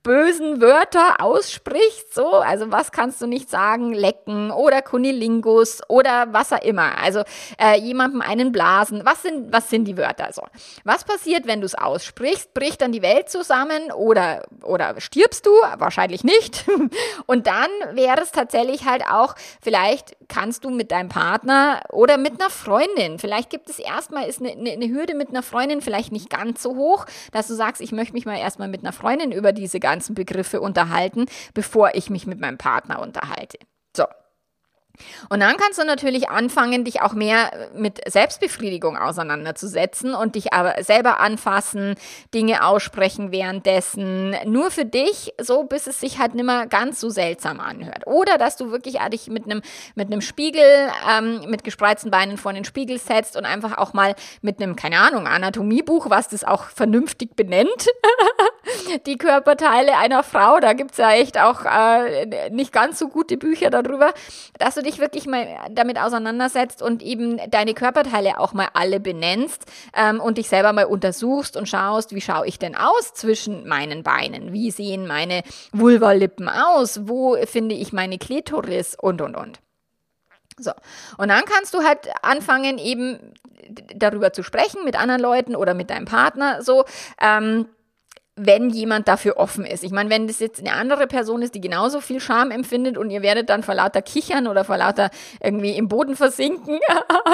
bösen Wörter aussprichst, so, also was kannst du nicht sagen, lecken oder Kunilingus oder was auch immer, also äh, jemandem einen blasen, was sind, was sind die Wörter, so. Was passiert, wenn du es aussprichst? Bricht dann die Welt zusammen oder, oder stirbst du? Wahrscheinlich nicht. Und dann wäre es tatsächlich halt auch, vielleicht kannst du mit deinem Partner oder mit einer Freundin, vielleicht gibt es erstmal, ist eine, eine Hürde mit einer Freundin vielleicht nicht ganz so hoch, dass du sagst, ich möchte mich mal erstmal mit einer Freundin über diese ganzen Begriffe unterhalten, bevor ich mich mit meinem Partner unterhalte. So, und dann kannst du natürlich anfangen, dich auch mehr mit Selbstbefriedigung auseinanderzusetzen und dich aber selber anfassen, Dinge aussprechen währenddessen, nur für dich, so bis es sich halt nicht mehr ganz so seltsam anhört. Oder dass du wirklich dich mit einem mit einem Spiegel, ähm, mit gespreizten Beinen vor den Spiegel setzt und einfach auch mal mit einem, keine Ahnung, Anatomiebuch, was das auch vernünftig benennt, die Körperteile einer Frau, da gibt es ja echt auch äh, nicht ganz so gute Bücher darüber, dass du dich dich wirklich mal damit auseinandersetzt und eben deine Körperteile auch mal alle benennst ähm, und dich selber mal untersuchst und schaust, wie schaue ich denn aus zwischen meinen Beinen? Wie sehen meine Vulvalippen aus? Wo finde ich meine Klitoris? Und, und, und. So. Und dann kannst du halt anfangen, eben darüber zu sprechen mit anderen Leuten oder mit deinem Partner, so, ähm, wenn jemand dafür offen ist. Ich meine, wenn das jetzt eine andere Person ist, die genauso viel Scham empfindet und ihr werdet dann vor lauter Kichern oder vor lauter irgendwie im Boden versinken,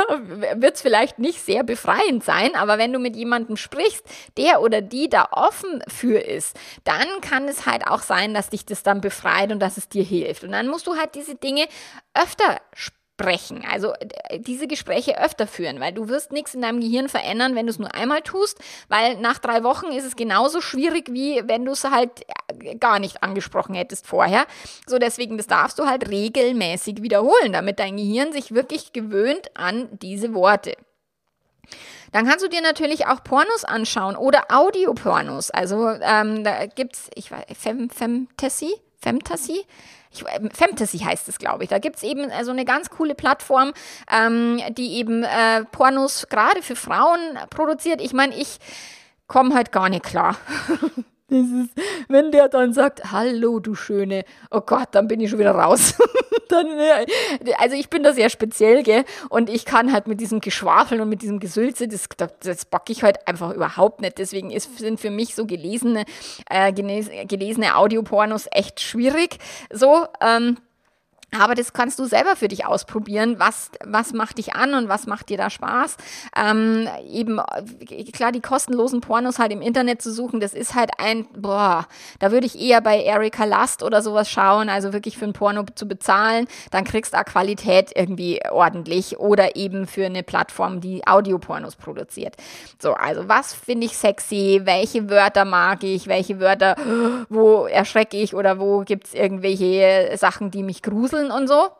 wird es vielleicht nicht sehr befreiend sein. Aber wenn du mit jemandem sprichst, der oder die da offen für ist, dann kann es halt auch sein, dass dich das dann befreit und dass es dir hilft. Und dann musst du halt diese Dinge öfter sprechen sprechen. Also äh, diese Gespräche öfter führen, weil du wirst nichts in deinem Gehirn verändern, wenn du es nur einmal tust, weil nach drei Wochen ist es genauso schwierig, wie wenn du es halt äh, gar nicht angesprochen hättest vorher. So deswegen, das darfst du halt regelmäßig wiederholen, damit dein Gehirn sich wirklich gewöhnt an diese Worte. Dann kannst du dir natürlich auch Pornos anschauen oder Audiopornos. Also ähm, da gibt's, ich weiß, Fem, Femtasy, ich, Fantasy heißt es, glaube ich. Da gibt es eben so also eine ganz coole Plattform, ähm, die eben äh, Pornos gerade für Frauen produziert. Ich meine, ich komme halt gar nicht klar. Ist, wenn der dann sagt, hallo du Schöne, oh Gott, dann bin ich schon wieder raus. dann, also ich bin da sehr speziell, gell, und ich kann halt mit diesem Geschwafeln und mit diesem Gesülze, das, das backe ich halt einfach überhaupt nicht. Deswegen ist, sind für mich so gelesene, äh, gelesene Audiopornos echt schwierig. So, ähm, aber das kannst du selber für dich ausprobieren. Was, was macht dich an und was macht dir da Spaß? Ähm, eben, klar, die kostenlosen Pornos halt im Internet zu suchen, das ist halt ein, boah, da würde ich eher bei Erika Last oder sowas schauen, also wirklich für ein Porno zu bezahlen. Dann kriegst du auch Qualität irgendwie ordentlich oder eben für eine Plattform, die Audiopornos produziert. So, also was finde ich sexy? Welche Wörter mag ich? Welche Wörter, wo erschrecke ich oder wo gibt es irgendwelche Sachen, die mich gruseln? Und so.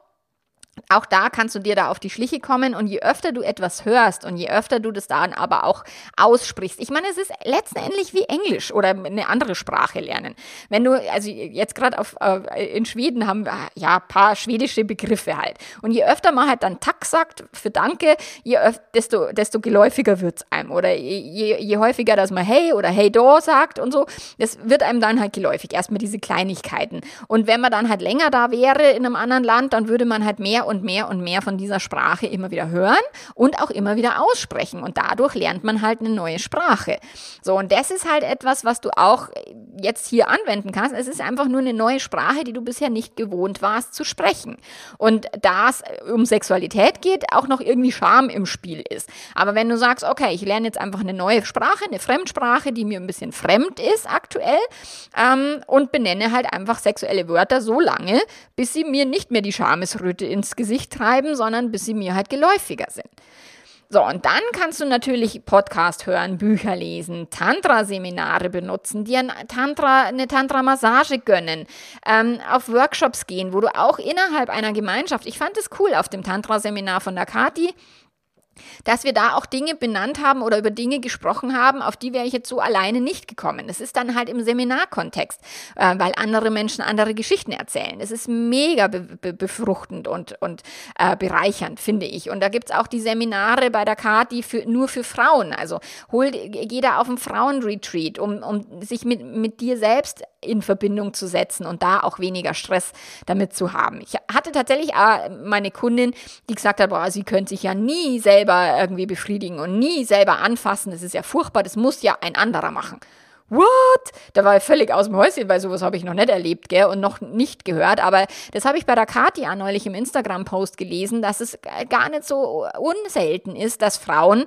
Auch da kannst du dir da auf die Schliche kommen und je öfter du etwas hörst und je öfter du das dann aber auch aussprichst. Ich meine, es ist letztendlich wie Englisch oder eine andere Sprache lernen. Wenn du, also jetzt gerade äh, in Schweden haben wir ja paar schwedische Begriffe halt. Und je öfter man halt dann Tack sagt für Danke, je öfter, desto, desto geläufiger wird es einem. Oder je, je häufiger, dass man Hey oder Hey do sagt und so, das wird einem dann halt geläufig. Erstmal diese Kleinigkeiten. Und wenn man dann halt länger da wäre in einem anderen Land, dann würde man halt mehr und mehr und mehr von dieser Sprache immer wieder hören und auch immer wieder aussprechen. Und dadurch lernt man halt eine neue Sprache. So, und das ist halt etwas, was du auch jetzt hier anwenden kannst. Es ist einfach nur eine neue Sprache, die du bisher nicht gewohnt warst zu sprechen. Und da es um Sexualität geht, auch noch irgendwie Scham im Spiel ist. Aber wenn du sagst, okay, ich lerne jetzt einfach eine neue Sprache, eine Fremdsprache, die mir ein bisschen fremd ist aktuell, ähm, und benenne halt einfach sexuelle Wörter so lange, bis sie mir nicht mehr die Schamesröte ins Gesicht treiben, sondern bis sie mir halt geläufiger sind. So, und dann kannst du natürlich Podcast hören, Bücher lesen, Tantra-Seminare benutzen, dir ein Tantra, eine Tantra-Massage gönnen, ähm, auf Workshops gehen, wo du auch innerhalb einer Gemeinschaft, ich fand es cool auf dem Tantra-Seminar von der Kati, dass wir da auch Dinge benannt haben oder über Dinge gesprochen haben, auf die wäre ich jetzt so alleine nicht gekommen. Das ist dann halt im Seminarkontext, äh, weil andere Menschen andere Geschichten erzählen. Das ist mega be be befruchtend und, und äh, bereichernd, finde ich. Und da gibt es auch die Seminare bei der Kati für, nur für Frauen. Also hol, geh da auf ein Frauenretreat, um, um sich mit, mit dir selbst in Verbindung zu setzen und da auch weniger Stress damit zu haben. Ich hatte tatsächlich meine Kundin, die gesagt hat, boah, sie könnte sich ja nie selber irgendwie befriedigen und nie selber anfassen. Das ist ja furchtbar, das muss ja ein anderer machen. What? Da war ich völlig aus dem Häuschen, weil sowas habe ich noch nicht erlebt, gell, und noch nicht gehört. Aber das habe ich bei der Katia neulich im Instagram-Post gelesen, dass es gar nicht so unselten ist, dass Frauen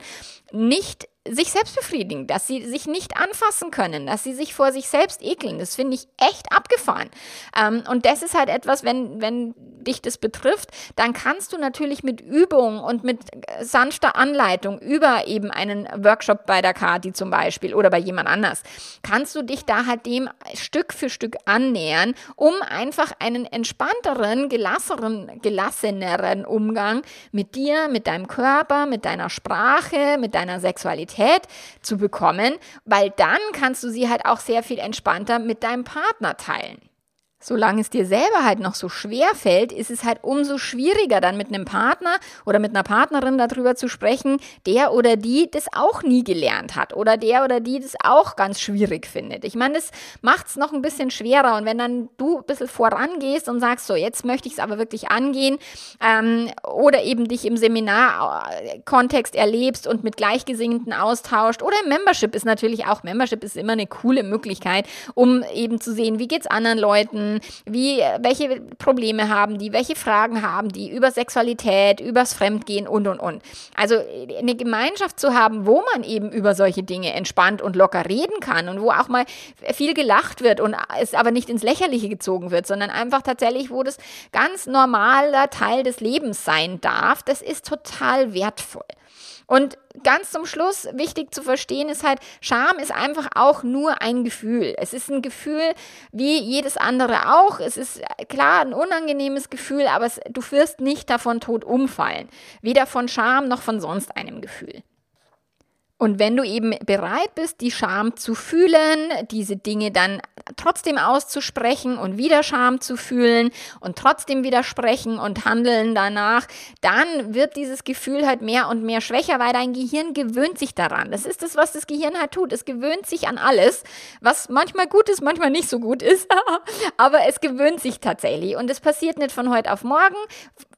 nicht sich selbst befriedigen, dass sie sich nicht anfassen können, dass sie sich vor sich selbst ekeln. Das finde ich echt abgefahren. Ähm, und das ist halt etwas, wenn, wenn dich das betrifft, dann kannst du natürlich mit Übung und mit sanfter Anleitung über eben einen Workshop bei der Kati zum Beispiel oder bei jemand anders, kannst du dich da halt dem Stück für Stück annähern, um einfach einen entspannteren, gelasseren, gelasseneren Umgang mit dir, mit deinem Körper, mit deiner Sprache, mit deiner Sexualität Sexualität zu bekommen, weil dann kannst du sie halt auch sehr viel entspannter mit deinem Partner teilen. Solange es dir selber halt noch so schwer fällt, ist es halt umso schwieriger, dann mit einem Partner oder mit einer Partnerin darüber zu sprechen, der oder die das auch nie gelernt hat oder der oder die das auch ganz schwierig findet. Ich meine, das macht es noch ein bisschen schwerer. Und wenn dann du ein bisschen vorangehst und sagst, so, jetzt möchte ich es aber wirklich angehen ähm, oder eben dich im Seminarkontext erlebst und mit Gleichgesinnten austauscht oder im Membership ist natürlich auch, Membership ist immer eine coole Möglichkeit, um eben zu sehen, wie geht es anderen Leuten, Menschen, wie, welche Probleme haben die, welche Fragen haben die über Sexualität, übers Fremdgehen und, und, und. Also eine Gemeinschaft zu haben, wo man eben über solche Dinge entspannt und locker reden kann und wo auch mal viel gelacht wird und es aber nicht ins Lächerliche gezogen wird, sondern einfach tatsächlich, wo das ganz normaler Teil des Lebens sein darf, das ist total wertvoll. Und ganz zum Schluss wichtig zu verstehen ist halt, Scham ist einfach auch nur ein Gefühl. Es ist ein Gefühl wie jedes andere auch. Es ist klar ein unangenehmes Gefühl, aber es, du wirst nicht davon tot umfallen. Weder von Scham noch von sonst einem Gefühl. Und wenn du eben bereit bist, die Scham zu fühlen, diese Dinge dann trotzdem auszusprechen und wieder Scham zu fühlen und trotzdem widersprechen und handeln danach, dann wird dieses Gefühl halt mehr und mehr schwächer, weil dein Gehirn gewöhnt sich daran. Das ist das, was das Gehirn halt tut. Es gewöhnt sich an alles, was manchmal gut ist, manchmal nicht so gut ist, aber es gewöhnt sich tatsächlich. Und es passiert nicht von heute auf morgen,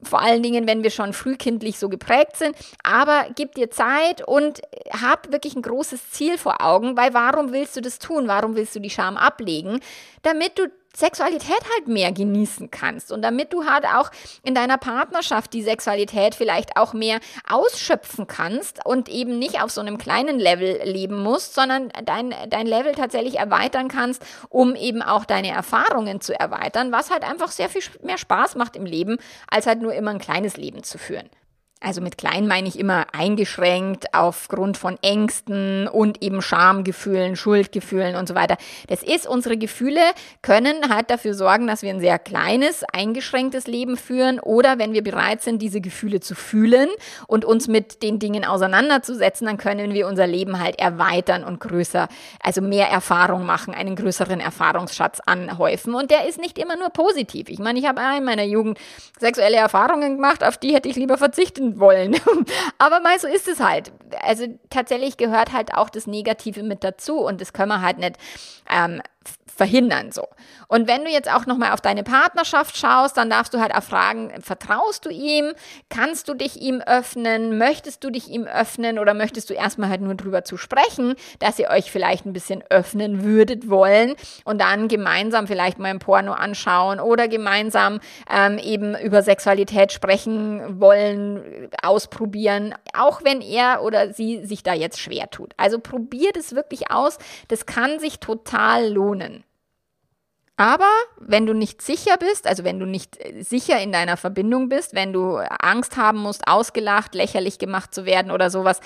vor allen Dingen, wenn wir schon frühkindlich so geprägt sind, aber gib dir Zeit und hab wirklich ein großes Ziel vor Augen, weil warum willst du das tun? Warum willst du die Scham ablegen? Damit du Sexualität halt mehr genießen kannst und damit du halt auch in deiner Partnerschaft die Sexualität vielleicht auch mehr ausschöpfen kannst und eben nicht auf so einem kleinen Level leben musst, sondern dein, dein Level tatsächlich erweitern kannst, um eben auch deine Erfahrungen zu erweitern, was halt einfach sehr viel mehr Spaß macht im Leben, als halt nur immer ein kleines Leben zu führen. Also mit klein meine ich immer eingeschränkt aufgrund von Ängsten und eben Schamgefühlen, Schuldgefühlen und so weiter. Das ist, unsere Gefühle können halt dafür sorgen, dass wir ein sehr kleines, eingeschränktes Leben führen oder wenn wir bereit sind, diese Gefühle zu fühlen und uns mit den Dingen auseinanderzusetzen, dann können wir unser Leben halt erweitern und größer, also mehr Erfahrung machen, einen größeren Erfahrungsschatz anhäufen. Und der ist nicht immer nur positiv. Ich meine, ich habe in meiner Jugend sexuelle Erfahrungen gemacht, auf die hätte ich lieber verzichten wollen. Aber mal so ist es halt. Also tatsächlich gehört halt auch das Negative mit dazu und das können wir halt nicht ähm, verhindern so. Und wenn du jetzt auch noch mal auf deine Partnerschaft schaust, dann darfst du halt auch fragen, vertraust du ihm? Kannst du dich ihm öffnen? Möchtest du dich ihm öffnen oder möchtest du erstmal halt nur drüber zu sprechen, dass ihr euch vielleicht ein bisschen öffnen würdet wollen und dann gemeinsam vielleicht mal ein Porno anschauen oder gemeinsam ähm, eben über Sexualität sprechen wollen, ausprobieren, auch wenn er oder sie sich da jetzt schwer tut. Also probiert es wirklich aus. Das kann sich total lohnen. Aber wenn du nicht sicher bist, also wenn du nicht äh, sicher in deiner Verbindung bist, wenn du Angst haben musst, ausgelacht, lächerlich gemacht zu werden oder sowas,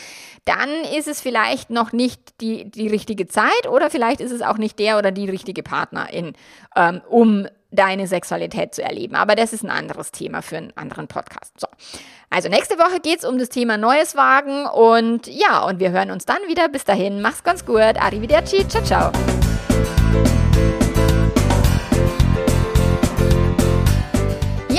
dann ist es vielleicht noch nicht die, die richtige Zeit oder vielleicht ist es auch nicht der oder die richtige Partnerin, ähm, um deine Sexualität zu erleben. Aber das ist ein anderes Thema für einen anderen Podcast. So. Also nächste Woche geht es um das Thema Neues wagen und ja, und wir hören uns dann wieder. Bis dahin, mach's ganz gut. Arrivederci. Ciao, ciao.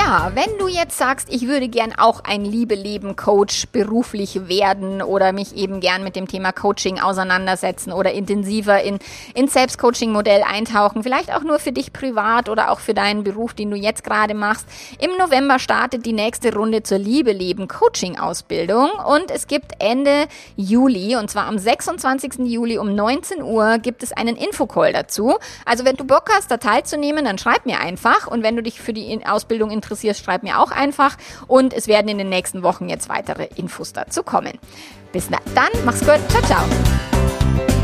Ja, wenn du jetzt sagst, ich würde gern auch ein Liebe-Leben-Coach beruflich werden oder mich eben gern mit dem Thema Coaching auseinandersetzen oder intensiver in, in Selbstcoaching-Modell eintauchen, vielleicht auch nur für dich privat oder auch für deinen Beruf, den du jetzt gerade machst. Im November startet die nächste Runde zur Liebe-Leben-Coaching-Ausbildung und es gibt Ende Juli und zwar am 26. Juli um 19 Uhr gibt es einen Infocall dazu. Also wenn du Bock hast, da teilzunehmen, dann schreib mir einfach und wenn du dich für die Ausbildung interessierst, interessierst, schreib mir auch einfach. Und es werden in den nächsten Wochen jetzt weitere Infos dazu kommen. Bis dann, mach's gut, ciao, ciao.